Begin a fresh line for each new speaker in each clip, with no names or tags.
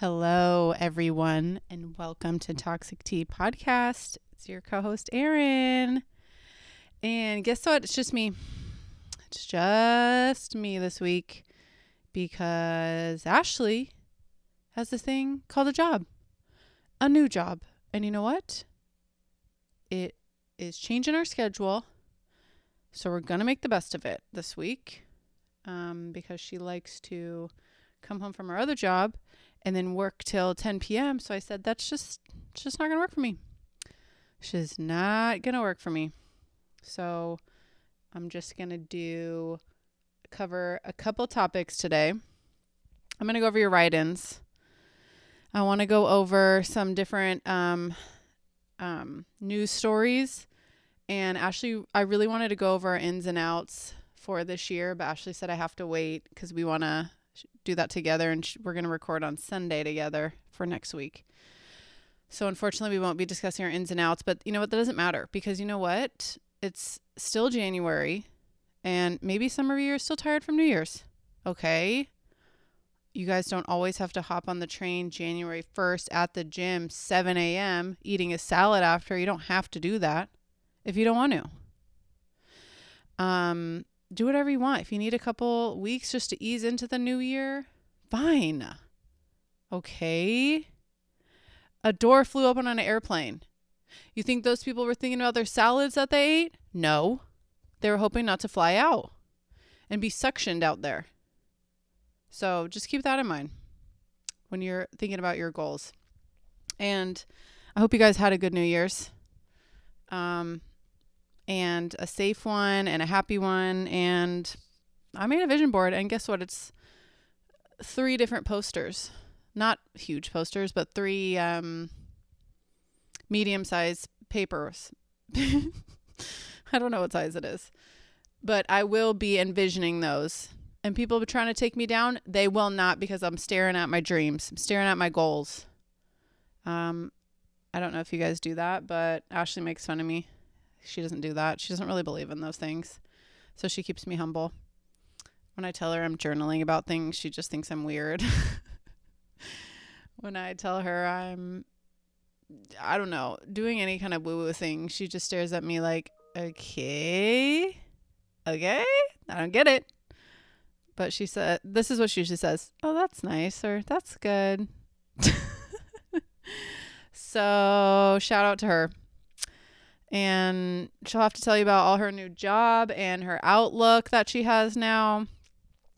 Hello, everyone, and welcome to Toxic Tea Podcast. It's your co host, Erin. And guess what? It's just me. It's just me this week because Ashley has this thing called a job, a new job. And you know what? It is changing our schedule. So we're going to make the best of it this week um, because she likes to come home from her other job and then work till 10 p.m. So I said, that's just, it's just not going to work for me. She's not going to work for me. So I'm just going to do, cover a couple topics today. I'm going to go over your write ins. I want to go over some different um, um, news stories. And Ashley, I really wanted to go over our ins and outs for this year, but Ashley said I have to wait because we want to do that together and we're going to record on Sunday together for next week. So unfortunately, we won't be discussing our ins and outs, but you know what? That doesn't matter because you know what? It's still January and maybe some of you are still tired from New Year's. Okay. You guys don't always have to hop on the train January 1st at the gym, 7 a.m., eating a salad after. You don't have to do that if you don't want to. Um, do whatever you want. If you need a couple weeks just to ease into the new year, fine. Okay. A door flew open on an airplane. You think those people were thinking about their salads that they ate? No. They were hoping not to fly out and be suctioned out there. So just keep that in mind when you're thinking about your goals. And I hope you guys had a good New Year's. Um, and a safe one and a happy one. And I made a vision board, and guess what? It's three different posters, not huge posters, but three um, medium sized papers. I don't know what size it is, but I will be envisioning those. And people are trying to take me down, they will not because I'm staring at my dreams, I'm staring at my goals. Um, I don't know if you guys do that, but Ashley makes fun of me she doesn't do that. She doesn't really believe in those things. So she keeps me humble. When I tell her I'm journaling about things, she just thinks I'm weird. when I tell her I'm I don't know, doing any kind of woo-woo thing, she just stares at me like, "Okay. Okay? I don't get it." But she said, this is what she usually says, "Oh, that's nice," or "That's good." so, shout out to her and she'll have to tell you about all her new job and her outlook that she has now.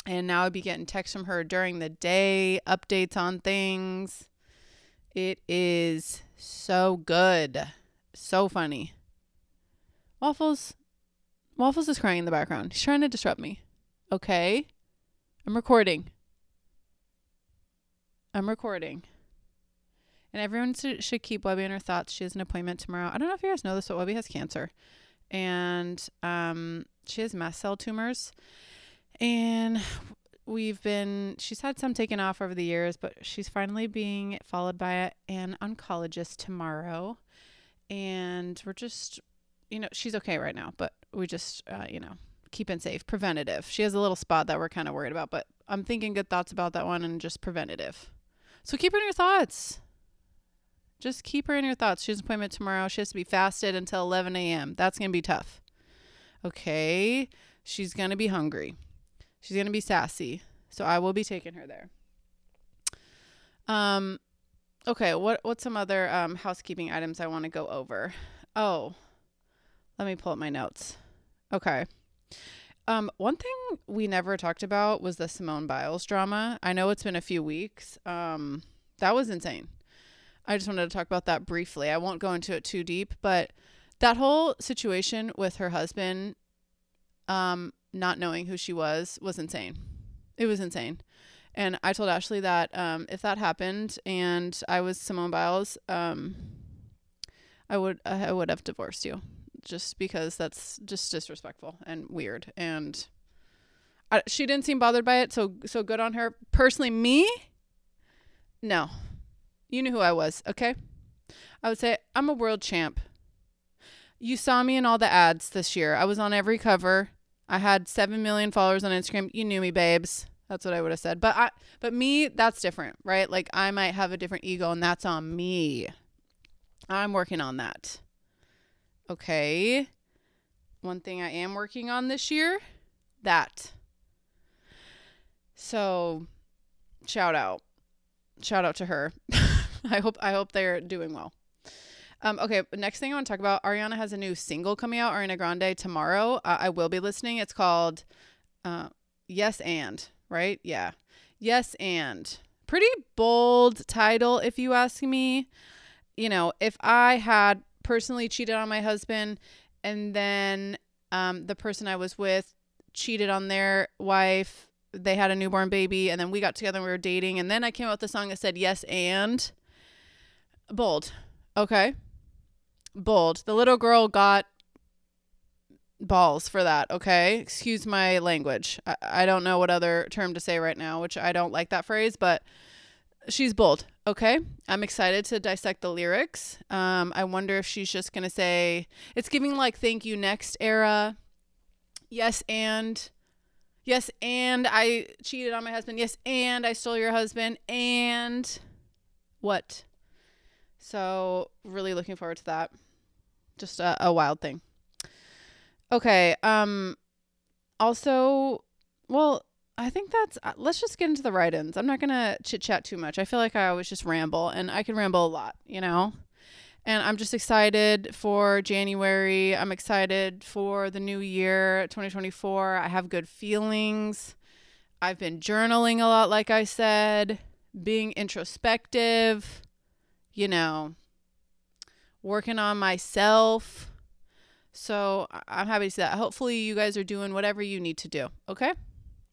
And now I'd be getting texts from her during the day, updates on things. It is so good. So funny. Waffles Waffles is crying in the background. He's trying to disrupt me. Okay? I'm recording. I'm recording. And everyone should keep Webby in her thoughts. She has an appointment tomorrow. I don't know if you guys know this, but Webby has cancer. And um, she has mast cell tumors. And we've been, she's had some taken off over the years, but she's finally being followed by an oncologist tomorrow. And we're just, you know, she's okay right now, but we just, uh, you know, keeping safe, preventative. She has a little spot that we're kind of worried about, but I'm thinking good thoughts about that one and just preventative. So keep her in your thoughts. Just keep her in your thoughts. She has an appointment tomorrow. She has to be fasted until 11 a.m. That's going to be tough. Okay. She's going to be hungry. She's going to be sassy. So I will be taking her there. Um, okay. What, what's some other um, housekeeping items I want to go over? Oh, let me pull up my notes. Okay. Um, one thing we never talked about was the Simone Biles drama. I know it's been a few weeks. Um, that was insane. I just wanted to talk about that briefly. I won't go into it too deep, but that whole situation with her husband um not knowing who she was was insane. It was insane. And I told Ashley that um if that happened and I was Simone Biles, um I would I would have divorced you just because that's just disrespectful and weird and I, she didn't seem bothered by it so so good on her personally me no you knew who I was, okay? I would say, I'm a world champ. You saw me in all the ads this year. I was on every cover. I had 7 million followers on Instagram. You knew me, babes. That's what I would have said. But I but me, that's different, right? Like I might have a different ego and that's on me. I'm working on that. Okay. One thing I am working on this year, that. So, shout out. Shout out to her. I hope I hope they're doing well. Um, okay, next thing I want to talk about Ariana has a new single coming out, Ariana Grande, tomorrow. Uh, I will be listening. It's called uh, Yes and, right? Yeah. Yes and. Pretty bold title, if you ask me. You know, if I had personally cheated on my husband and then um, the person I was with cheated on their wife, they had a newborn baby, and then we got together and we were dating, and then I came out with a song that said Yes and. Bold. Okay bold. The little girl got balls for that, okay? Excuse my language. I, I don't know what other term to say right now, which I don't like that phrase, but she's bold, okay? I'm excited to dissect the lyrics. Um, I wonder if she's just going to say, it's giving like thank you next era. Yes, and. Yes, and I cheated on my husband. Yes, and I stole your husband. And what? So, really looking forward to that. Just a, a wild thing. Okay. Um. Also, well, I think that's. Uh, let's just get into the write-ins. I'm not gonna chit chat too much. I feel like I always just ramble, and I can ramble a lot, you know. And I'm just excited for January. I'm excited for the new year, 2024. I have good feelings. I've been journaling a lot, like I said, being introspective, you know, working on myself. So I'm happy to see that. Hopefully, you guys are doing whatever you need to do. Okay.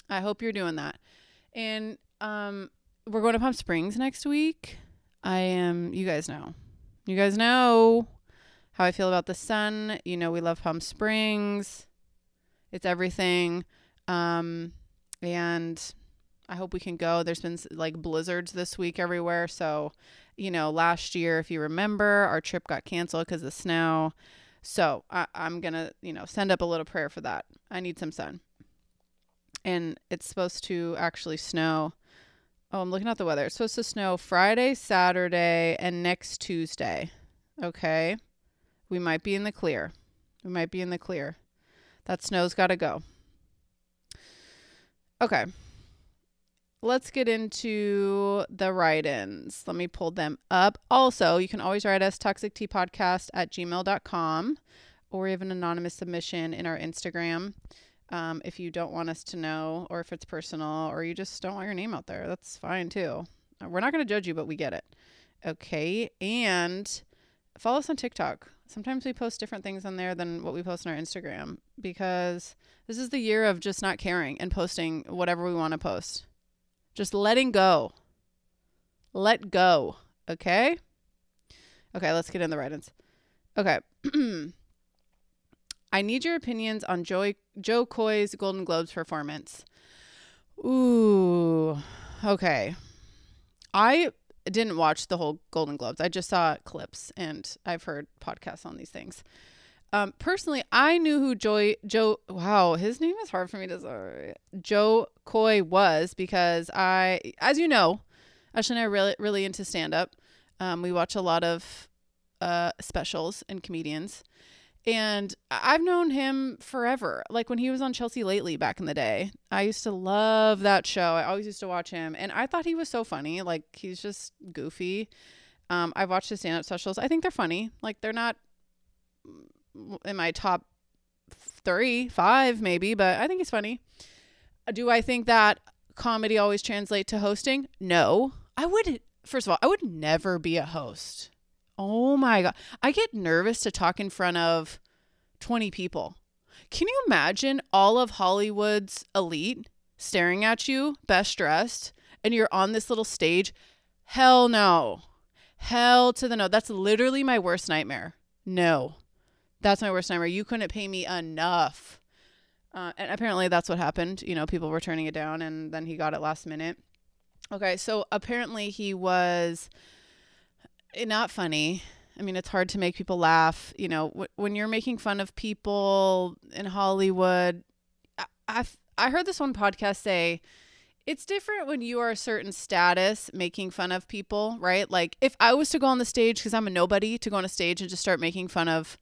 I hope you're doing that. And um, we're going to Palm Springs next week. I am, you guys know. You guys know how I feel about the sun. You know, we love Palm Springs, it's everything. Um, and I hope we can go. There's been like blizzards this week everywhere. So you know, last year, if you remember, our trip got canceled because of snow. So I, I'm going to, you know, send up a little prayer for that. I need some sun. And it's supposed to actually snow. Oh, I'm looking at the weather. It's supposed to snow Friday, Saturday, and next Tuesday. Okay. We might be in the clear. We might be in the clear. That snow's got to go. Okay let's get into the write ins. Let me pull them up. Also, you can always write us toxicteapodcast at gmail.com or even anonymous submission in our Instagram. Um, if you don't want us to know, or if it's personal, or you just don't want your name out there, that's fine too. Uh, we're not going to judge you, but we get it. Okay. And follow us on TikTok. Sometimes we post different things on there than what we post on our Instagram because this is the year of just not caring and posting whatever we want to post. Just letting go. Let go. Okay? Okay, let's get in the write-ins. Okay. I need your opinions on Joey, Jo Koy's Golden Globes performance. Ooh. Okay. I didn't watch the whole Golden Globes. I just saw clips and I've heard podcasts on these things. Um, personally, I knew who Joy Joe. Wow, his name is hard for me to say. Jo Koy was because I, as you know, Ashley and I are really really into stand up. Um, we watch a lot of uh, specials and comedians, and I've known him forever. Like when he was on Chelsea Lately back in the day, I used to love that show. I always used to watch him, and I thought he was so funny. Like he's just goofy. Um, I've watched his stand up specials. I think they're funny. Like they're not in my top three, five maybe, but I think he's funny. Do I think that comedy always translate to hosting? No. I would first of all, I would never be a host. Oh my god. I get nervous to talk in front of 20 people. Can you imagine all of Hollywood's elite staring at you, best dressed, and you're on this little stage? Hell no. Hell to the no. That's literally my worst nightmare. No. That's my worst nightmare. You couldn't pay me enough. Uh, and apparently that's what happened. You know, people were turning it down and then he got it last minute. Okay, so apparently he was not funny. I mean, it's hard to make people laugh. You know, w- when you're making fun of people in Hollywood, I, I've, I heard this one podcast say it's different when you are a certain status making fun of people, right? Like if I was to go on the stage because I'm a nobody to go on a stage and just start making fun of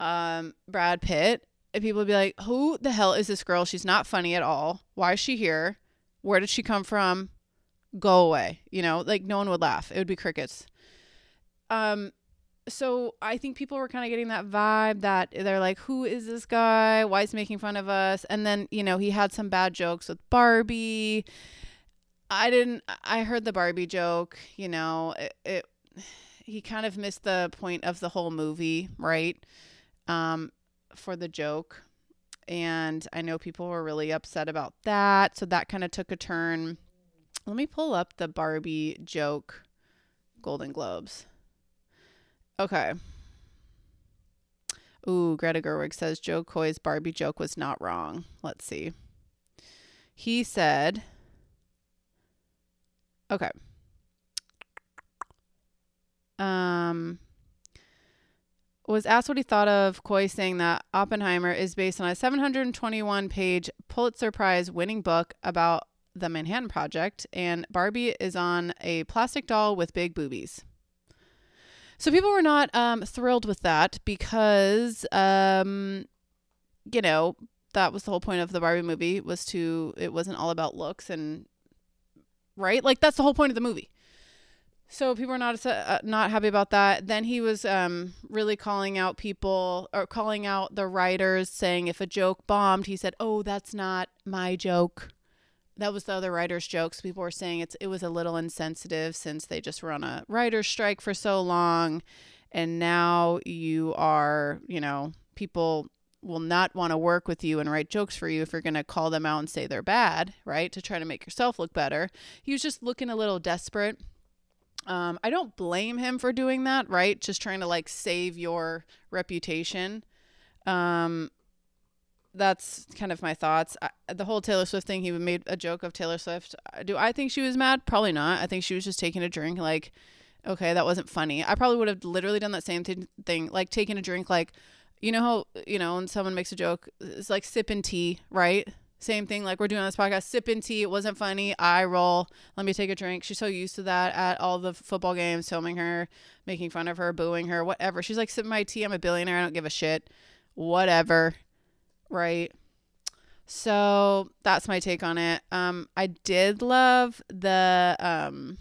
um, Brad Pitt, and people would be like, "Who the hell is this girl? She's not funny at all. Why is she here? Where did she come from? Go away." You know, like no one would laugh. It would be crickets. Um, so I think people were kind of getting that vibe that they're like, who is this guy? Why is he making fun of us? And then, you know, he had some bad jokes with Barbie. I didn't, I heard the Barbie joke, you know, it, it he kind of missed the point of the whole movie, right? Um, for the joke. And I know people were really upset about that. So that kind of took a turn. Let me pull up the Barbie joke Golden Globes. Okay. Ooh, Greta Gerwig says Jo Koy's Barbie joke was not wrong. Let's see. He said, okay. Um, was asked what he thought of Koy saying that Oppenheimer is based on a 721 page Pulitzer Prize winning book about the Manhattan Project, and Barbie is on a plastic doll with big boobies. So people were not um, thrilled with that because, um, you know, that was the whole point of the Barbie movie was to it wasn't all about looks and right like that's the whole point of the movie. So people were not uh, not happy about that. Then he was um, really calling out people or calling out the writers, saying if a joke bombed, he said, "Oh, that's not my joke." that was the other writers' jokes. People were saying it's it was a little insensitive since they just were on a writer's strike for so long, and now you are, you know, people will not want to work with you and write jokes for you if you're going to call them out and say they're bad, right? To try to make yourself look better. He was just looking a little desperate. Um, I don't blame him for doing that, right? Just trying to like save your reputation. Um, that's kind of my thoughts. I, the whole Taylor Swift thing, he made a joke of Taylor Swift. Do I think she was mad? Probably not. I think she was just taking a drink. Like, okay, that wasn't funny. I probably would have literally done that same th- thing, like taking a drink. Like, you know how you know when someone makes a joke, it's like sipping tea, right? Same thing. Like we're doing on this podcast, sipping tea. It wasn't funny. I roll. Let me take a drink. She's so used to that at all the football games, filming her, making fun of her, booing her, whatever. She's like sipping my tea. I'm a billionaire. I don't give a shit. Whatever right? So that's my take on it. Um, I did love the um,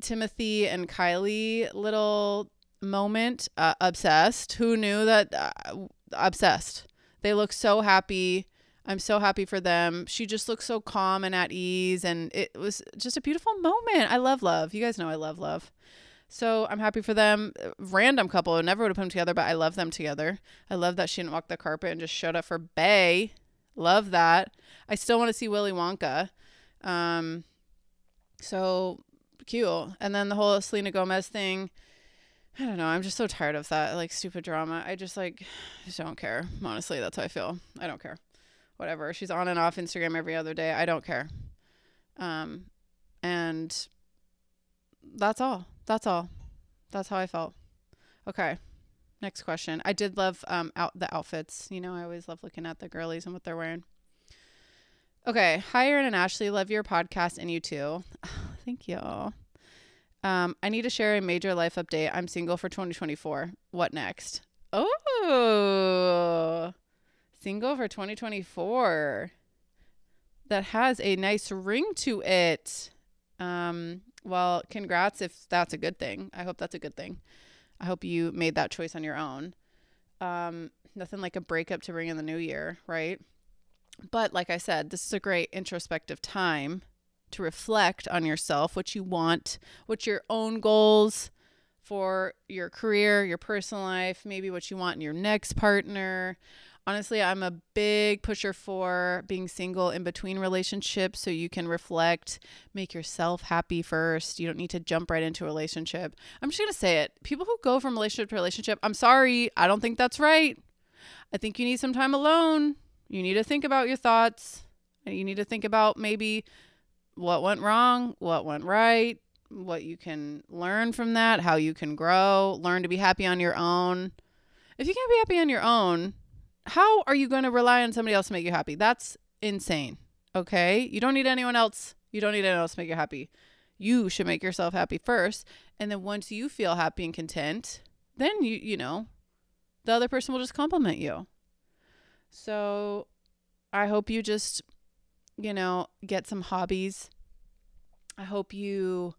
Timothy and Kylie little moment. Uh, obsessed. Who knew that? Uh, obsessed. They look so happy. I'm so happy for them. She just looks so calm and at ease, and it was just a beautiful moment. I love love. You guys know I love love. So I'm happy for them. Random couple. Never would have put them together, but I love them together. I love that she didn't walk the carpet and just showed up for Bay. Love that. I still want to see Willy Wonka. Um, so cute. And then the whole Selena Gomez thing. I don't know. I'm just so tired of that like stupid drama. I just like just don't care. Honestly, that's how I feel. I don't care. Whatever. She's on and off Instagram every other day. I don't care. Um, and that's all. That's all. That's how I felt. Okay. Next question. I did love um out the outfits. You know, I always love looking at the girlies and what they're wearing. Okay. Hi, Erin and Ashley. Love your podcast and you too. Thank you. Um, I need to share a major life update. I'm single for 2024. What next? Oh, single for 2024. That has a nice ring to it. Um, well, congrats if that's a good thing. I hope that's a good thing. I hope you made that choice on your own. Um, nothing like a breakup to bring in the new year, right? But like I said, this is a great introspective time to reflect on yourself, what you want, what your own goals for your career, your personal life, maybe what you want in your next partner, honestly, I'm a big pusher for being single in between relationships so you can reflect, make yourself happy first. You don't need to jump right into a relationship. I'm just going to say it. People who go from relationship to relationship, I'm sorry, I don't think that's right. I think you need some time alone. You need to think about your thoughts. You need to think about maybe what went wrong, what went right, what you can learn from that, how you can grow, learn to be happy on your own. If you can't be happy on your own, how are you going to rely on somebody else to make you happy? That's insane. Okay? You don't need anyone else. You don't need anyone else to make you happy. You should make yourself happy first. And then once you feel happy and content, then you, you know, the other person will just compliment you. So I hope you just, you know, get some hobbies. I hope you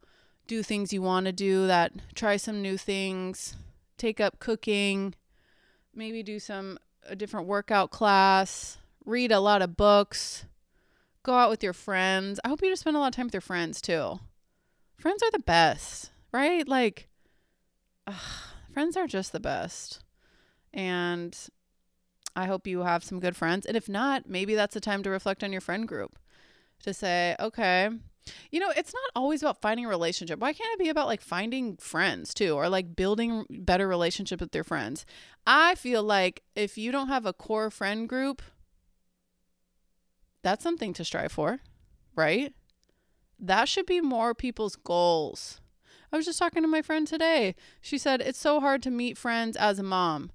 do things you want to do that try some new things, take up cooking, maybe do some a different workout class, read a lot of books, go out with your friends. I hope you just spend a lot of time with your friends too. Friends are the best, right? Like ugh, friends are just the best. And I hope you have some good friends. And if not, maybe that's a time to reflect on your friend group. To say, okay, you know, it's not always about finding a relationship. Why can't it be about like finding friends too or like building better relationship with your friends? I feel like if you don't have a core friend group, that's something to strive for, right? That should be more people's goals. I was just talking to my friend today. She said it's so hard to meet friends as a mom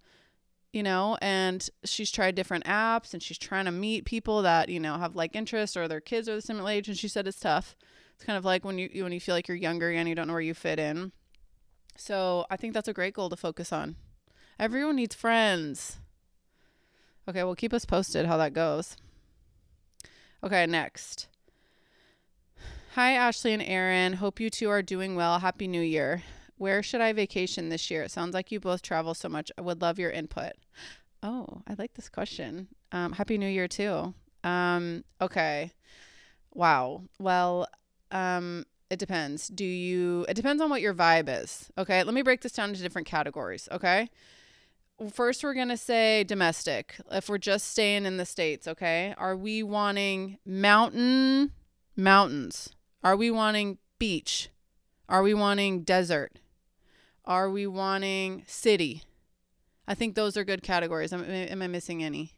you know, and she's tried different apps and she's trying to meet people that, you know, have like interests or their kids are the same age and she said it's tough. It's kind of like when you when you feel like you're younger and you don't know where you fit in. So, I think that's a great goal to focus on. Everyone needs friends. Okay, well keep us posted how that goes. Okay, next. Hi Ashley and Erin. Hope you two are doing well. Happy New Year. Where should I vacation this year? It sounds like you both travel so much. I would love your input. Oh, I like this question. Um, Happy New Year too. Um, okay. Wow. Well, um, it depends. Do you? It depends on what your vibe is. Okay. Let me break this down into different categories. Okay. First, we're gonna say domestic. If we're just staying in the states, okay. Are we wanting mountain, mountains? Are we wanting beach? Are we wanting desert? Are we wanting city? I think those are good categories. Am, am I missing any?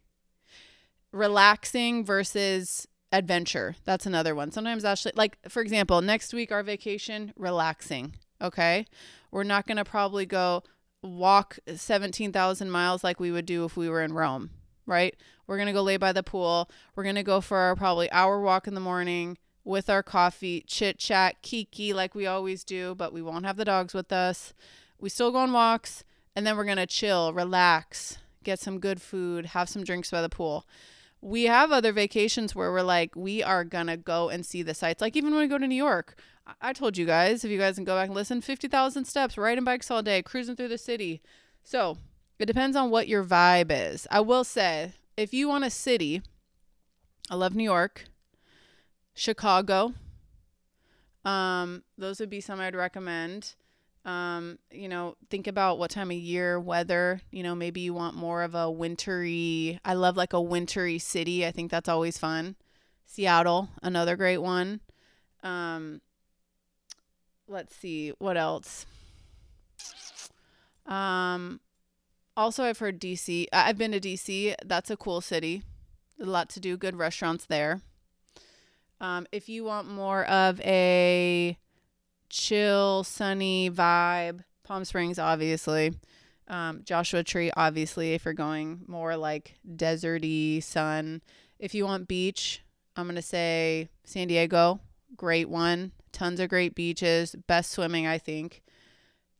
Relaxing versus adventure. That's another one. Sometimes actually, like for example, next week our vacation, relaxing. Okay, we're not gonna probably go walk seventeen thousand miles like we would do if we were in Rome. Right? We're gonna go lay by the pool. We're gonna go for our probably hour walk in the morning with our coffee, chit chat, kiki like we always do, but we won't have the dogs with us. We still go on walks, and then we're going to chill, relax, get some good food, have some drinks by the pool. We have other vacations where we're like, we are going to go and see the sights. Like even when we go to New York, I told you guys, if you guys can go back and listen, 50,000 steps, riding bikes all day, cruising through the city. So it depends on what your vibe is. I will say, if you want a city, I love New York. Chicago. Um, those would be some I'd recommend. Um, you know, think about what time of year, weather. You know, maybe you want more of a wintry. I love like a wintry city. I think that's always fun. Seattle, another great one. Um, let's see what else. Um, also, I've heard DC. I've been to DC. That's a cool city. A lot to do. Good restaurants there. Um, if you want more of a chill, sunny vibe, Palm Springs, obviously. Um, Joshua Tree, obviously, if you're going more like deserty sun. If you want beach, I'm going to say San Diego, great one. Tons of great beaches, best swimming, I think.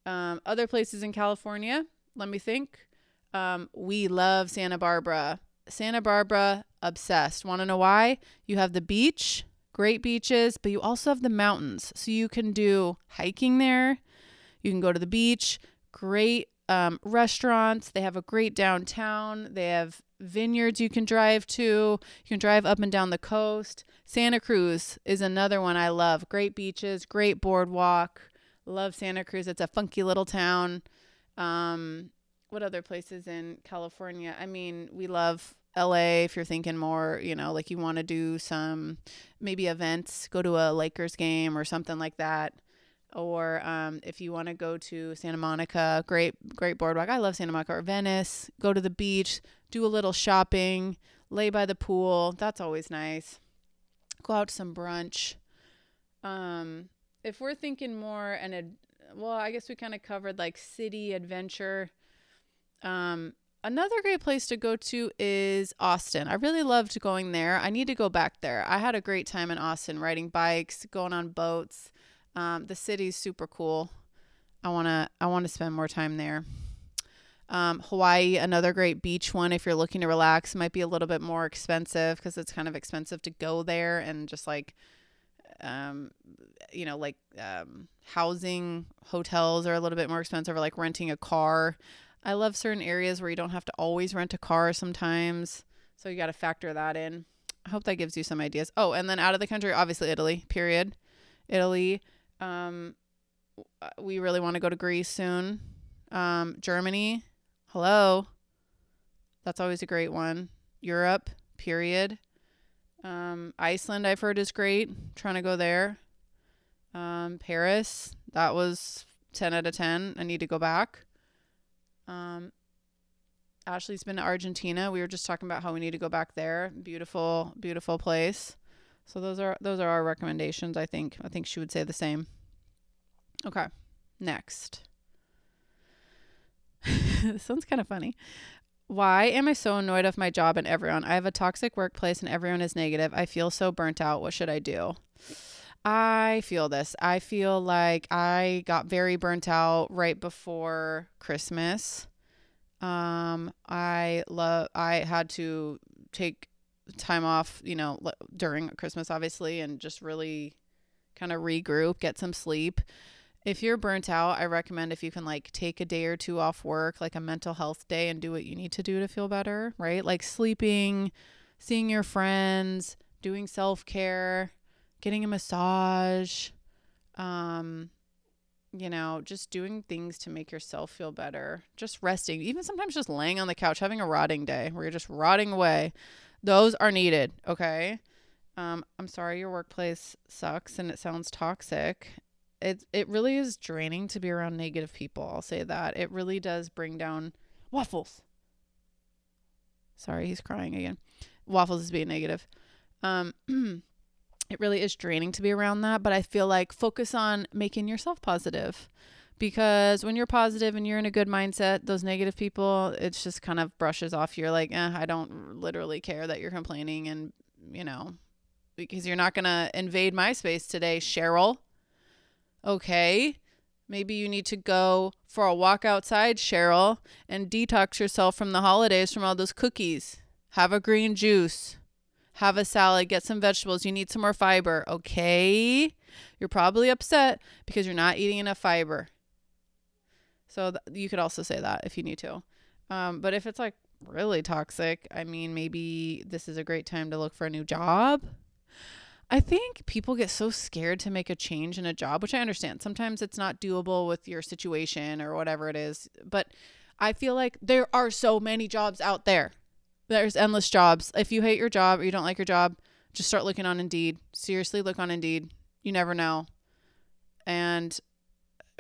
Um, other places in California, let me think. Um, we love Santa Barbara. Santa Barbara, obsessed. Want to know why? You have the beach, great beaches, but you also have the mountains. So you can do hiking there. You can go to the beach, great um, restaurants. They have a great downtown. They have vineyards you can drive to. You can drive up and down the coast. Santa Cruz is another one I love. Great beaches, great boardwalk. Love Santa Cruz. It's a funky little town. Um, what other places in California? I mean, we love LA if you're thinking more, you know, like you want to do some maybe events, go to a Lakers game or something like that. Or um, if you want to go to Santa Monica, great, great boardwalk. I love Santa Monica or Venice. Go to the beach, do a little shopping, lay by the pool. That's always nice. Go out to some brunch. Um, if we're thinking more and well, I guess we kind of covered like city adventure. Um, another great place to go to is Austin. I really loved going there. I need to go back there. I had a great time in Austin riding bikes, going on boats. Um, the city's super cool. I wanna I want to spend more time there. Um, Hawaii, another great beach one if you're looking to relax, might be a little bit more expensive because it's kind of expensive to go there and just like, um, you know, like um, housing hotels are a little bit more expensive or like renting a car. I love certain areas where you don't have to always rent a car sometimes. So you got to factor that in. I hope that gives you some ideas. Oh, and then out of the country, obviously Italy, period. Italy. Um, we really want to go to Greece soon. Um, Germany, hello. That's always a great one. Europe, period. Um, Iceland, I've heard is great. trying to go there. Um, Paris, that was 10 out of 10. I need to go back. Um, Ashley's been to Argentina. We were just talking about how we need to go back there. Beautiful, beautiful place. So those are those are our recommendations. I think I think she would say the same. Okay, next. this one's kind of funny. Why am I so annoyed of my job and everyone? I have a toxic workplace and everyone is negative. I feel so burnt out. What should I do? I feel this. I feel like I got very burnt out right before Christmas. Um, I love. I had to take time off, you know, during Christmas, obviously, and just really kind of regroup, get some sleep. If you're burnt out, I recommend if you can like take a day or two off work, like a mental health day, and do what you need to do to feel better, right? Like sleeping, seeing your friends, doing self care getting a massage, um, you know, just doing things to make yourself feel better, just resting, even sometimes just laying on the couch, having a rotting day where you're just rotting away. Those are needed, okay? Um, I'm sorry your workplace sucks and it sounds toxic. It it really is draining to be around negative people. I'll say that. It really does bring down waffles. Sorry, he's crying again. Waffles is being negative. Um it really is draining to be around that. But I feel like focus on making yourself positive because when you're positive and you're in a good mindset, those negative people, it's just kind of brushes off. You're like, eh, I don't literally care that you're complaining. And, you know, because you're not going to invade my space today, Cheryl. Okay. Maybe you need to go for a walk outside, Cheryl, and detox yourself from the holidays from all those cookies. Have a green juice have a salad, get some vegetables. You need some more fiber. Okay. You're probably upset because you're not eating enough fiber. So th- you could also say that if you need to. Um, but if it's like really toxic, I mean, maybe this is a great time to look for a new job. I think people get so scared to make a change in a job, which I understand. Sometimes it's not doable with your situation or whatever it is. But I feel like there are so many jobs out there. There's endless jobs. If you hate your job or you don't like your job, just start looking on Indeed. Seriously, look on Indeed. You never know. And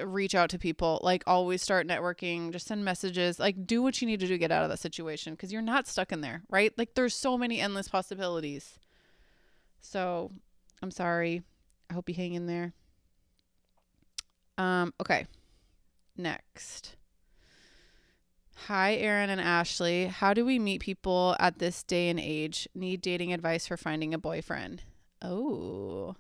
reach out to people. Like always start networking, just send messages. Like do what you need to do to get out of that situation because you're not stuck in there, right? Like there's so many endless possibilities. So, I'm sorry. I hope you hang in there. Um okay. Next. Hi, Erin and Ashley. How do we meet people at this day and age? Need dating advice for finding a boyfriend. Oh.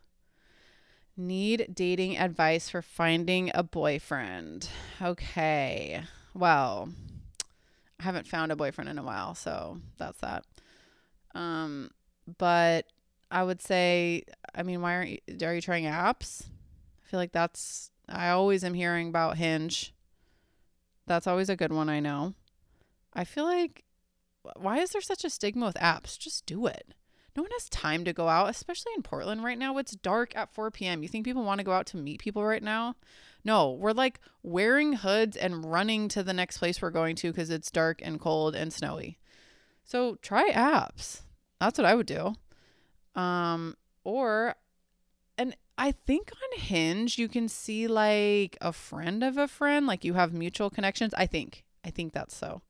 Need dating advice for finding a boyfriend. Okay. Well, I haven't found a boyfriend in a while, so that's that. Um, but I would say, I mean, why aren't you, are you trying apps? I feel like that's, I always am hearing about Hinge that's always a good one, I know. I feel like why is there such a stigma with apps? Just do it. No one has time to go out, especially in Portland right now. It's dark at 4 p.m. You think people want to go out to meet people right now? No, we're like wearing hoods and running to the next place we're going to because it's dark and cold and snowy. So try apps. That's what I would do. Um, or, and I think on Hinge you can see like a friend of a friend, like you have mutual connections. I think. I think that's so.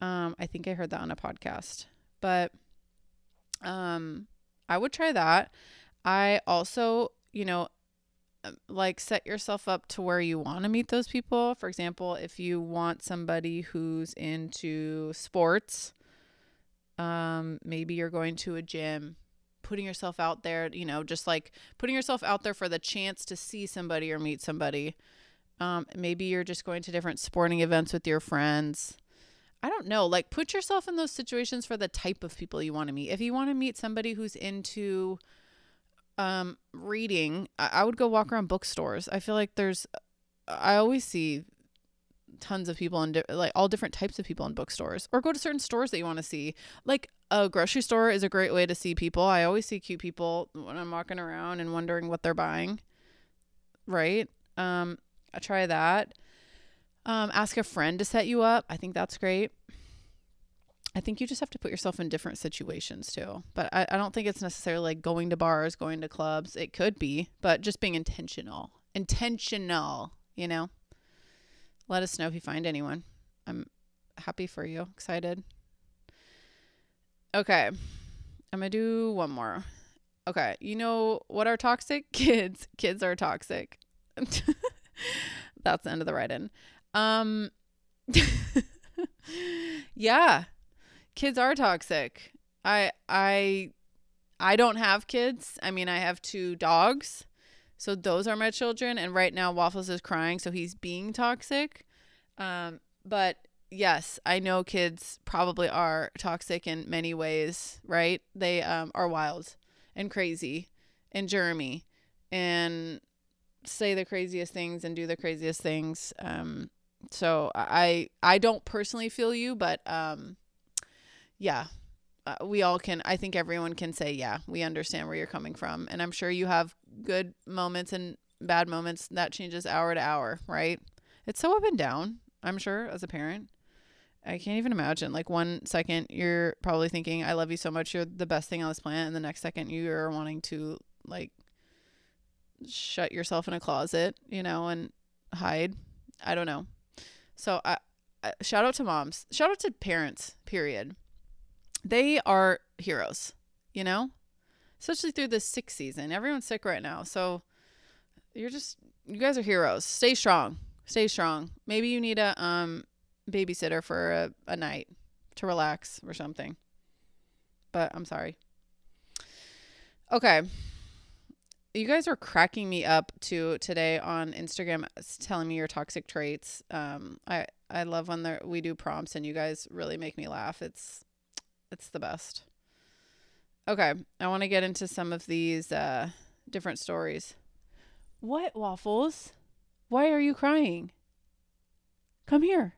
Um, I think I heard that on a podcast. But um I would try that. I also, you know, um, like set yourself up to where you want to meet those people. For example, if you want somebody who's into sports, um, maybe you're going to a gym, putting yourself out there, you know, just like putting yourself out there for the chance to see somebody or meet somebody. Um, maybe you're just going to different sporting events with your friends. I don't know. Like, put yourself in those situations for the type of people you want to meet. If you want to meet somebody who's into um, reading, I-, I would go walk around bookstores. I feel like there's, I always see tons of people and like all different types of people in bookstores or go to certain stores that you want to see. Like a grocery store is a great way to see people. I always see cute people when i'm walking around and wondering what they're buying right? Um I try that. Um ask a friend to set you up. I think that's great. I think you just have to put yourself in different situations too but i, I don't think it's necessarily like going to bars going to clubs. It could be but just being intentional intentional you know let us know if you find anyone. I'm happy for you. Excited. Okay. I'm going to do one more. Okay. You know what are toxic? Kids. Kids are toxic. That's the end of the write in. Um, yeah. Kids are toxic. I, I, I don't have kids. I mean, I have two dogs so those are my children. And right now, Waffles is crying, so he's being toxic. Um, but yes, I know kids probably are toxic in many ways, right? They um, are wild and crazy and germy and say the craziest things and do the craziest things. Um, so I I don't personally feel you, but um, yeah, uh, we all can i think everyone can say yeah we understand where you're coming from. And i'm sure you have good moments and bad moments that changes hour to hour right? It's so up and down i'm sure as a parent. I can't even imagine like one second you're probably thinking i love you so much you're the best thing on this planet and the next second you're wanting to like shut yourself in a closet you know and hide. I don't know. So I, I shout out to moms. Shout out to parents period they are heroes, you know? Especially through this sick season. Everyone's sick right now. So you're just you guys are heroes. Stay strong. Stay strong. Maybe you need a um babysitter for a, a night to relax or something. But I'm sorry. Okay. You guys are cracking me up to today on Instagram telling me your toxic traits. Um I I love when we do prompts and you guys really make me laugh. It's it's the best. Okay, I want to get into some of these uh, different stories. What, Waffles? Why are you crying? Come here.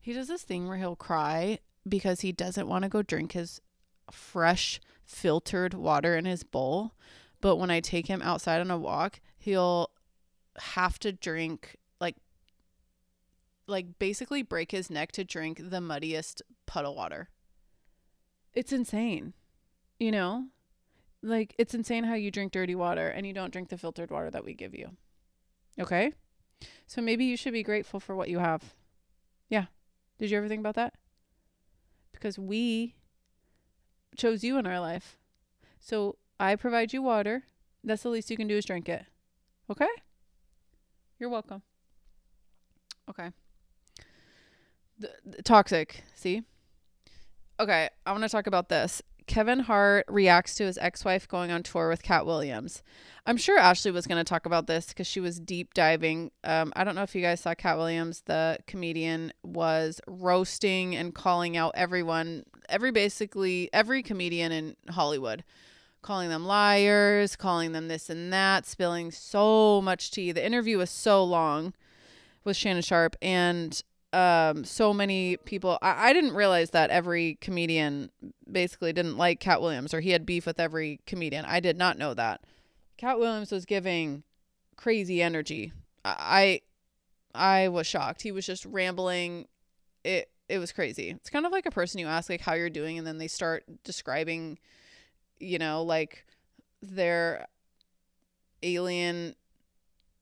He does this thing where he'll cry because he doesn't want to go drink his fresh filtered water in his bowl. But when I take him outside on a walk, he'll have to drink like like basically break his neck to drink the muddiest puddle water. It's insane. You know? Like it's insane how you drink dirty water and you don't drink the filtered water that we give you. Okay? So maybe you should be grateful for what you have. Yeah. Did you ever think about that? Because we chose you in our life. So I provide you water. That's the least you can do is drink it. Okay? You're welcome. Okay. The, the toxic, see? Okay, I want to talk about this. Kevin Hart reacts to his ex wife going on tour with Katt Williams. I'm sure Ashley was going to talk about this because she was deep diving. Um, I don't know if you guys saw Katt Williams, the comedian, was roasting and calling out everyone, every basically every comedian in Hollywood, calling them liars, calling them this and that, spilling so much tea. The interview was so long with Shannon Sharpe, and um so many people I, I didn't realize that every comedian basically didn't like Katt Williams or he had beef with every comedian. I did not know that. Katt Williams was giving crazy energy. I I was shocked. He was just rambling. It it was crazy. It's kind of like a person you ask like how you're doing and then they start describing you know like their alien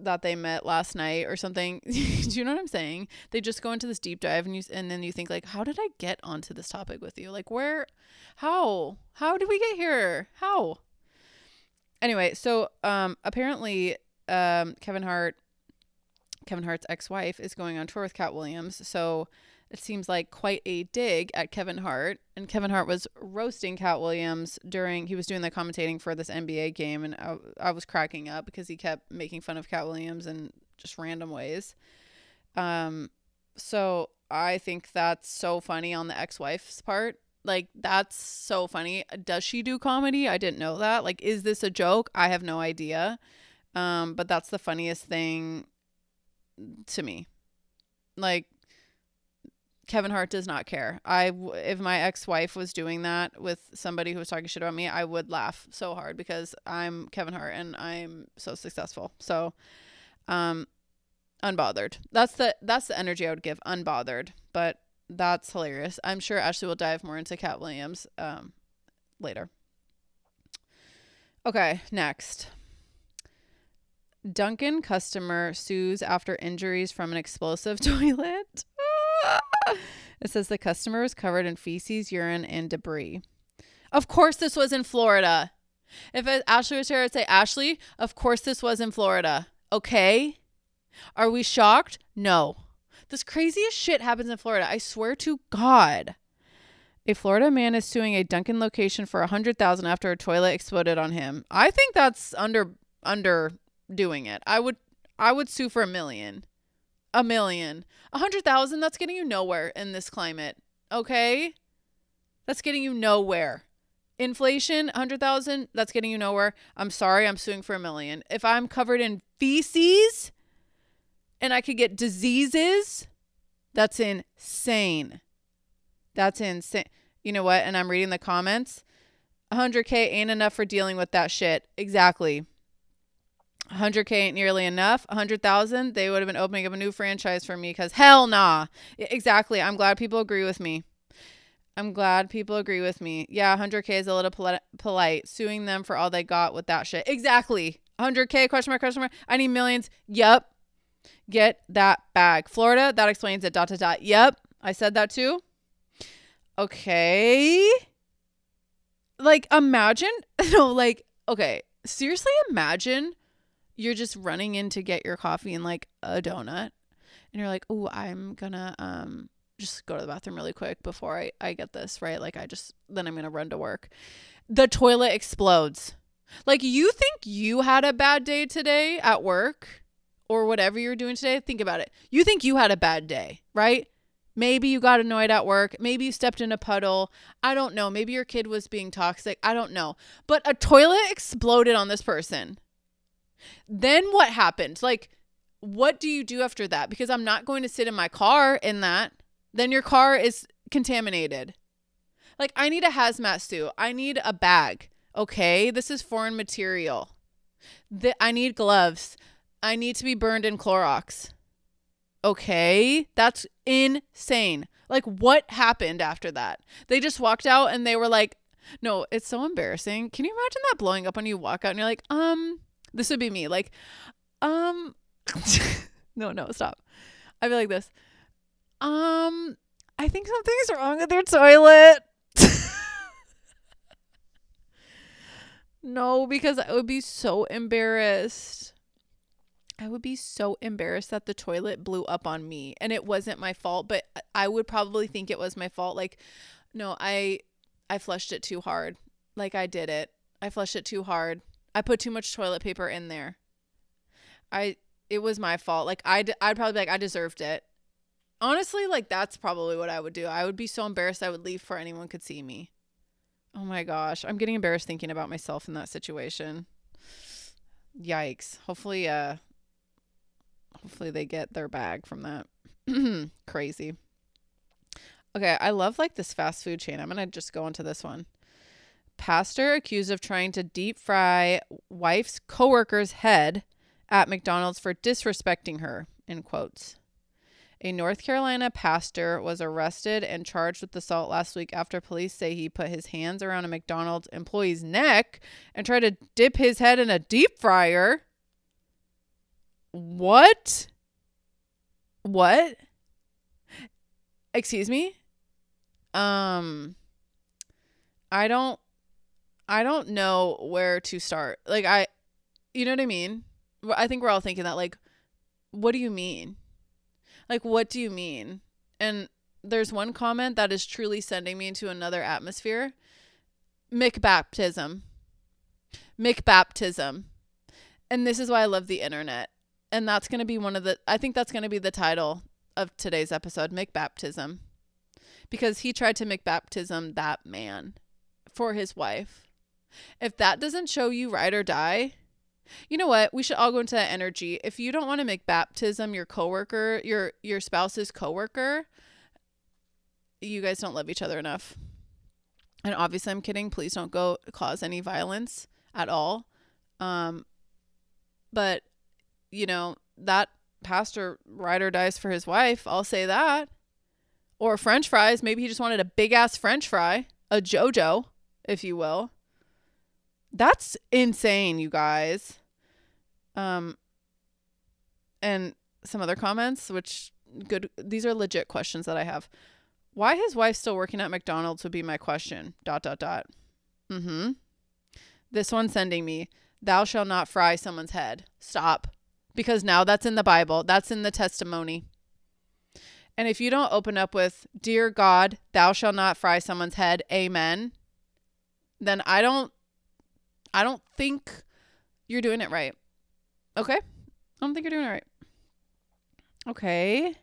that they met last night or something. Do you know what I'm saying? They just go into this deep dive and you and then you think like, how did I get onto this topic with you? Like where how? How did we get here? How? Anyway, so um apparently um, Kevin Hart, Kevin Hart's ex-wife, is going on tour with Katt Williams. So it seems like quite a dig at Kevin Hart. And Kevin Hart was roasting Katt Williams during he was doing the commentating for this NBA game, and I, I was cracking up because he kept making fun of Katt Williams in just random ways. Um, so I think that's so funny on the ex-wife's part. Like that's so funny. Does she do comedy? I didn't know that. Like is this a joke? I have no idea. Um but that's the funniest thing to me. Like Kevin Hart does not care. I if my ex-wife was doing that with somebody who was talking shit about me, I would laugh so hard because I'm Kevin Hart and I'm so successful. So um unbothered. That's the that's the energy I would give unbothered. But that's hilarious. I'm sure Ashley will dive more into Katt Williams um later. Okay, next. Dunkin' customer sues after injuries from an explosive toilet. It says the customer was covered in feces, urine, and debris. Of course, this was in Florida. If Ashley was here, I'd say, Ashley, of course, this was in Florida. Okay. Are we shocked? No. This craziest shit happens in Florida. I swear to God. A Florida man is suing a Dunkin' location for a hundred thousand after a toilet exploded on him. I think that's under under doing it. I would I would sue for a million. A million. A hundred thousand, that's getting you nowhere in this climate. Okay? That's getting you nowhere. Inflation, a hundred thousand, that's getting you nowhere. I'm sorry, I'm suing for a million. If I'm covered in feces and I could get diseases, that's insane. That's insane. You know what? And I'm reading the comments. 100K ain't enough for dealing with that shit. Exactly. 100K ain't nearly enough. 100,000, they would have been opening up a new franchise for me because hell nah. Exactly. I'm glad people agree with me. I'm glad people agree with me. Yeah, 100K is a little poli- polite. Suing them for all they got with that shit. Exactly. 100K, question mark, question mark. I need millions. Yep. Get that bag. Florida, that explains it. Dot, dot, dot. Yep. I said that too. Okay. Like, imagine. No, like, okay. Seriously, imagine you're just running in to get your coffee and like a donut. And you're like, oh, I'm gonna um just go to the bathroom really quick before I, I get this, right? Like I just then I'm gonna run to work. The toilet explodes. Like you think you had a bad day today at work or whatever you're doing today, think about it. You think you had a bad day, right? Maybe you got annoyed at work. Maybe you stepped in a puddle. I don't know. Maybe your kid was being toxic. I don't know. But a toilet exploded on this person. Then what happened? Like, what do you do after that? Because I'm not going to sit in my car in that. Then your car is contaminated. Like, I need a hazmat suit. I need a bag. Okay. This is foreign material. The, I need gloves. I need to be burned in Clorox. Okay. That's insane. Like, what happened after that? They just walked out and they were like, no, it's so embarrassing. Can you imagine that blowing up when you walk out and you're like, um, this would be me. Like, um, no, no, stop. I'd be like this. Um, I think something's wrong with your toilet. no, because I would be so embarrassed. I would be so embarrassed that the toilet blew up on me and it wasn't my fault, but I would probably think it was my fault. Like, no, I I flushed it too hard. Like I did it. I flushed it too hard. I put too much toilet paper in there. I it was my fault. Like I'd I'd probably be like I deserved it. Honestly, like that's probably what I would do. I would be so embarrassed I would leave before anyone could see me. Oh my gosh, I'm getting embarrassed thinking about myself in that situation. Yikes. Hopefully uh hopefully they get their bag from that. Crazy. Okay, I love like this fast food chain. I'm going to just go into this one. Pastor accused of trying to deep fry wife's coworker's head at McDonald's for disrespecting her, in quotes. A North Carolina pastor was arrested and charged with assault last week after police say he put his hands around a McDonald's employee's neck and tried to dip his head in a deep fryer. What? What? Excuse me? Um I don't I don't know where to start. Like I you know what I mean? I think we're all thinking that like what do you mean? Like what do you mean? And there's one comment that is truly sending me into another atmosphere. McBaptism. McBaptism. And this is why I love the internet. And that's going to be one of the I think that's going to be the title of today's episode, McBaptism. Because he tried to McBaptism that man for his wife. If that doesn't show you ride or die, you know what? We should all go into that energy. If you don't want to McBaptism your coworker, your your spouse's coworker, you guys don't love each other enough. And obviously I'm kidding. Please don't go cause any violence at all. Um but you know, that pastor ride or dies for his wife, I'll say that. Or french fries, maybe he just wanted a big ass french fry, a jojo, if you will. That's insane, you guys. Um and some other comments which good these are legit questions that I have. Why his wife still working at McDonald's would be my question. Dot dot dot. Mm-hmm. This one sending me, thou shall not fry someone's head. Stop. Because now that's in the Bible. That's in the testimony. And if you don't open up with, Dear God, thou shall not fry someone's head, amen, then I don't I don't think you're doing it right. Okay? I don't think you're doing it right. Okay.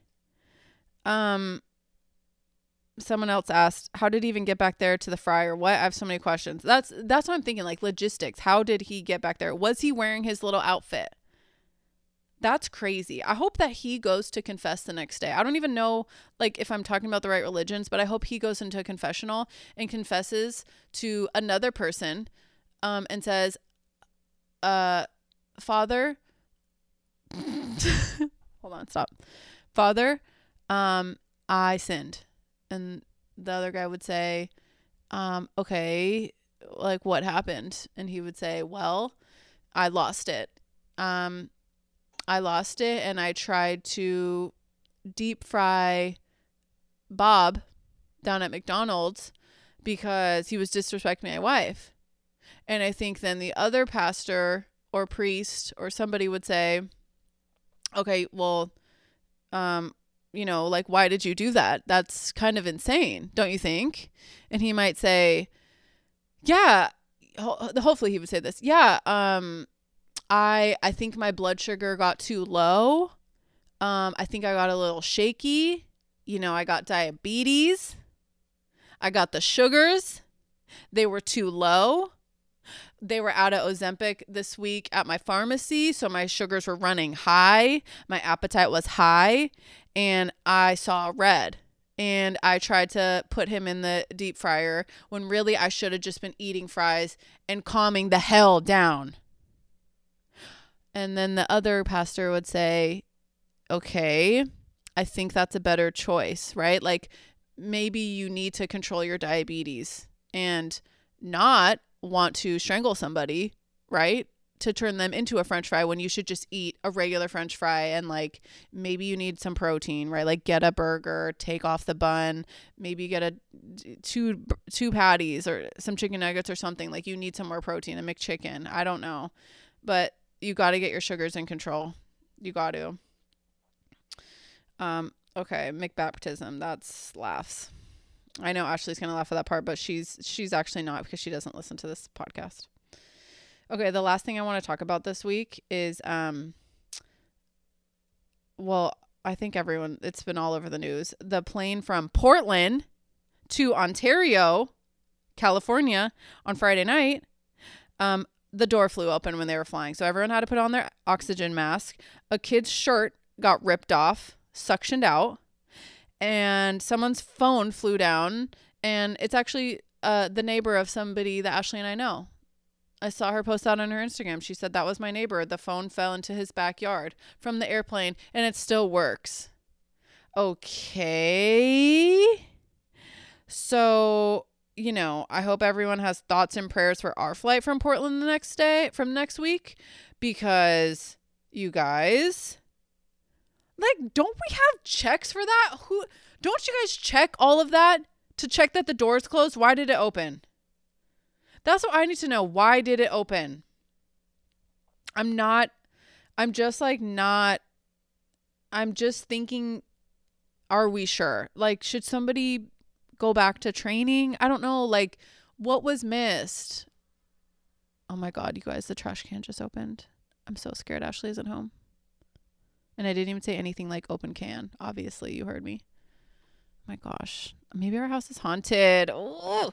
Um someone else asked, how did he even get back there to the fryer? what? I have so many questions. That's that's what I'm thinking, like logistics. How did he get back there? Was he wearing his little outfit? That's crazy. I hope that he goes to confess the next day. I don't even know like if I'm talking about the right religions, but I hope he goes into a confessional and confesses to another person um and says uh father hold on, stop. Father, um I sinned and the other guy would say, um, okay, like what happened? And he would say, well, I lost it. Um, I lost it and I tried to deep fry Bob down at McDonald's because he was disrespecting my wife. And I think then the other pastor or priest or somebody would say, okay, well, um, you know, like, why did you do that? That's kind of insane, don't you think? And he might say, yeah, ho- hopefully he would say this. Yeah, um, I, I think my blood sugar got too low. Um, I think I got a little shaky. You know, I got diabetes. I got the sugars. They were too low. They were out of Ozempic this week at my pharmacy, so my sugars were running high. My appetite was high, and I saw red. And I tried to put him in the deep fryer when really I should have just been eating fries and calming the hell down. And then the other pastor would say, okay, I think that's a better choice, right? Like maybe you need to control your diabetes and not want to strangle somebody, right? To turn them into a french fry when you should just eat a regular french fry and like maybe you need some protein, right? Like get a burger, take off the bun, maybe get a two two patties or some chicken nuggets or something. Like you need some more protein, a McChicken. I don't know. But you got to get your sugars in control. You got to. Um okay, McBaptism. That's laughs. I know Ashley's gonna laugh at that part, but she's she's actually not because she doesn't listen to this podcast. Okay, the last thing I want to talk about this week is um well, I think everyone it's been all over the news. The plane from Portland to Ontario, California on Friday night, um, the door flew open when they were flying. So everyone had to put on their oxygen mask. A kid's shirt got ripped off, suctioned out and someone's phone flew down and it's actually uh, the neighbor of somebody that Ashley and I know. I saw her post that on her Instagram. She said that was my neighbor. The phone fell into his backyard from the airplane and it still works. Okay. So, you know, I hope everyone has thoughts and prayers for our flight from Portland the next day, from next week, because you guys, like, don't we have checks for that? Who don't you guys check all of that to check that the door is closed? Why did it open? That's what I need to know. Why did it open? I'm not I'm just like not I'm just thinking are we sure? Like should somebody go back to training? I don't know like what was missed. Oh my god, you guys, the trash can just opened. I'm so scared Ashley isn't home. And I didn't even say anything like open can. Obviously, you heard me. my gosh. Maybe our house is haunted. Oh.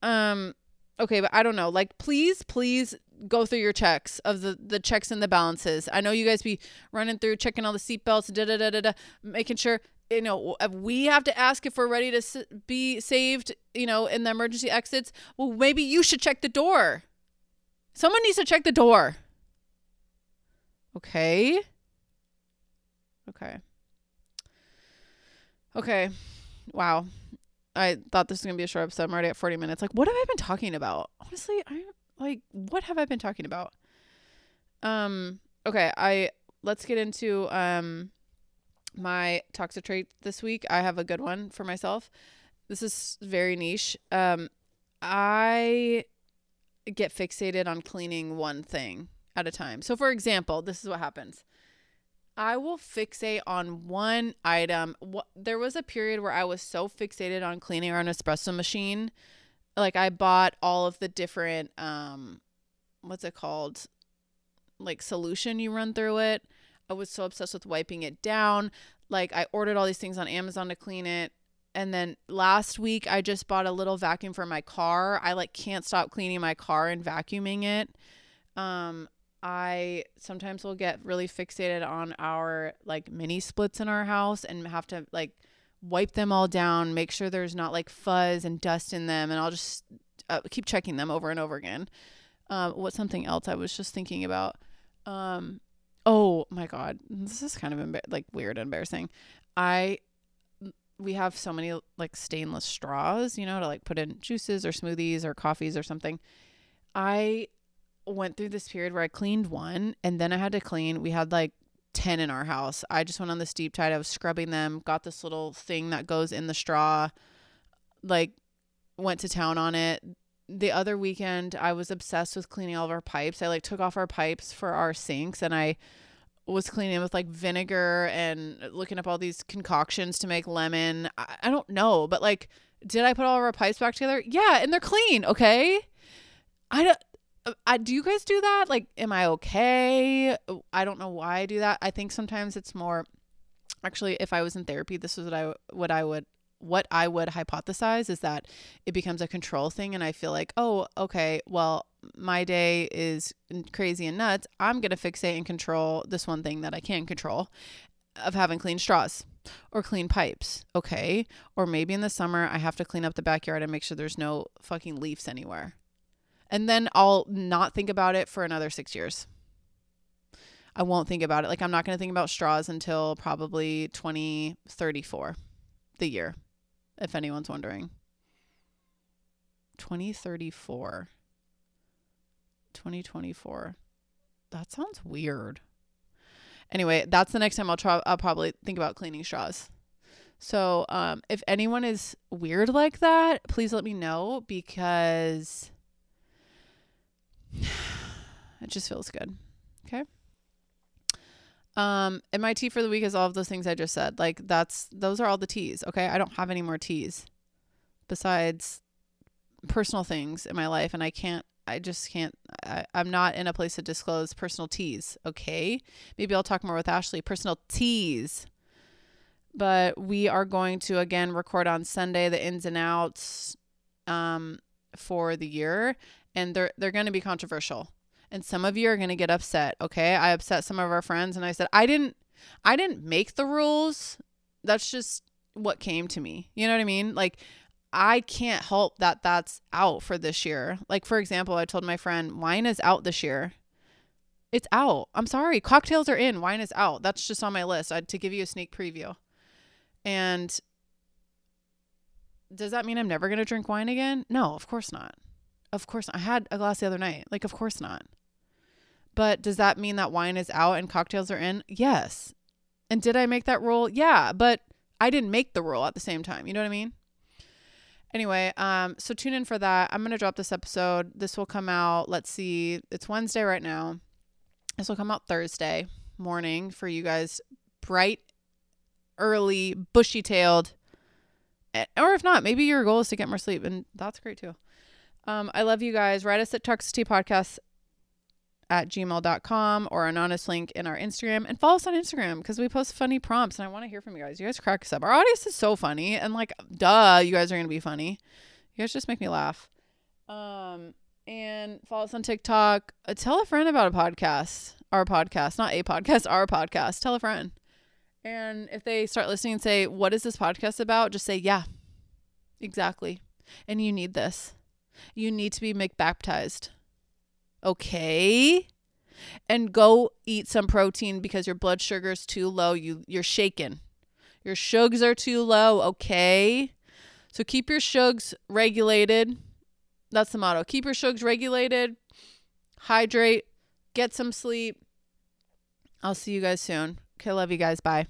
Um okay, but I don't know. Like please, please go through your checks of the the checks and the balances. I know you guys be running through checking all the seatbelts, da da da da da, making sure you know if we have to ask if we're ready to be saved, you know, in the emergency exits. Well, maybe you should check the door. Someone needs to check the door. Okay. Okay. Okay. Wow. I thought this was gonna be a short episode. I'm already at 40 minutes. Like, what have I been talking about? Honestly, I like what have I been talking about? Um. Okay. I let's get into um my toxic trait this week. I have a good one for myself. This is very niche. Um, I get fixated on cleaning one thing at a time. So, for example, this is what happens. I will fixate on one item. There was a period where I was so fixated on cleaning our espresso machine. Like I bought all of the different um what's it called? Like solution you run through it. I was so obsessed with wiping it down. Like I ordered all these things on Amazon to clean it. And then last week I just bought a little vacuum for my car. I like can't stop cleaning my car and vacuuming it. Um I sometimes will get really fixated on our like mini splits in our house and have to like wipe them all down, make sure there's not like fuzz and dust in them, and I'll just uh, keep checking them over and over again. Um, what's something else I was just thinking about? Um, oh my god, this is kind of like weird, and embarrassing. I we have so many like stainless straws, you know, to like put in juices or smoothies or coffees or something. I went through this period where I cleaned one and then I had to clean. We had like 10 in our house. I just went on this deep tide. I was scrubbing them, got this little thing that goes in the straw, like went to town on it. The other weekend, I was obsessed with cleaning all of our pipes. I like took off our pipes for our sinks and I was cleaning with like vinegar and looking up all these concoctions to make lemon. I, I don't know, but like, did I put all of our pipes back together? Yeah, and they're clean. Okay. I don't. Uh, I, do you guys do that? Like, am I okay? Uh, I don't know why I do that. I think sometimes it's more. Actually, if I was in therapy, this is what I what I would what I would hypothesize is that it becomes a control thing, and I feel like, oh, okay, well, my day is crazy and nuts. I'm gonna fixate and control this one thing that I can control, of having clean straws or clean pipes, okay? Or maybe in the summer I have to clean up the backyard and make sure there's no fucking leaves anywhere and then I'll not think about it for another six years. I won't think about it. Like, I'm not going to think about straws until probably 2034, the year, if anyone's wondering. 2034. 2024. That sounds weird. Anyway, that's the next time I'll try. I'll probably think about cleaning straws. So, um, if anyone is weird like that, please let me know because it just feels good. Okay. Um, and my tea for the week is all of those things I just said. Like that's those are all the teas. Okay. I don't have any more teas besides personal things in my life, and I can't. I just can't. I, I'm not in a place to disclose personal teas. Okay. Maybe I'll talk more with Ashley. Personal teas. But we are going to again record on Sunday the ins and outs um, for the year, and they're they're going to be controversial. And some of you are going to get upset okay? I upset some of our friends and i said i didn't i didn't make the rules. That's just what came to me. You know what i mean? Like i can't help that that's out for this year. Like for example i told my friend wine is out this year. It's out. I'm sorry. Cocktails are in. Wine is out. That's just on my list. I, to give you a sneak preview. And does that mean i'm never going to drink wine again? No of course not of course not. I had a glass the other night. Like, of course not. But does that mean that wine is out and cocktails are in? Yes. And did I make that rule? Yeah, but I didn't make the rule at the same time. You know what I mean? Anyway, um, so tune in for that. I'm gonna drop this episode. This will come out. Let's see. It's Wednesday right now. This will come out Thursday morning for you guys, bright, early, bushy tailed. Or if not, maybe your goal is to get more sleep, and that's great too. Um, I love you guys. Write us at Toxicity at gmail.com or an honest link in our Instagram and follow us on Instagram because we post funny prompts and I want to hear from you guys. You guys crack us up. Our audience is so funny and like, duh, you guys are going to be funny. You guys just make me laugh. Um, and follow us on TikTok. Uh, tell a friend about a podcast, our podcast, not a podcast, our podcast. Tell a friend. And if they start listening and say, What is this podcast about? Just say, Yeah, exactly. And you need this. You need to be McBaptized. Okay. And go eat some protein because your blood sugar is too low. You you're shaking. Your sugars are too low, okay? So keep your sugars regulated. That's the motto. Keep your sugars regulated. Hydrate. Get some sleep. I'll see you guys soon. Okay, love you guys. Bye.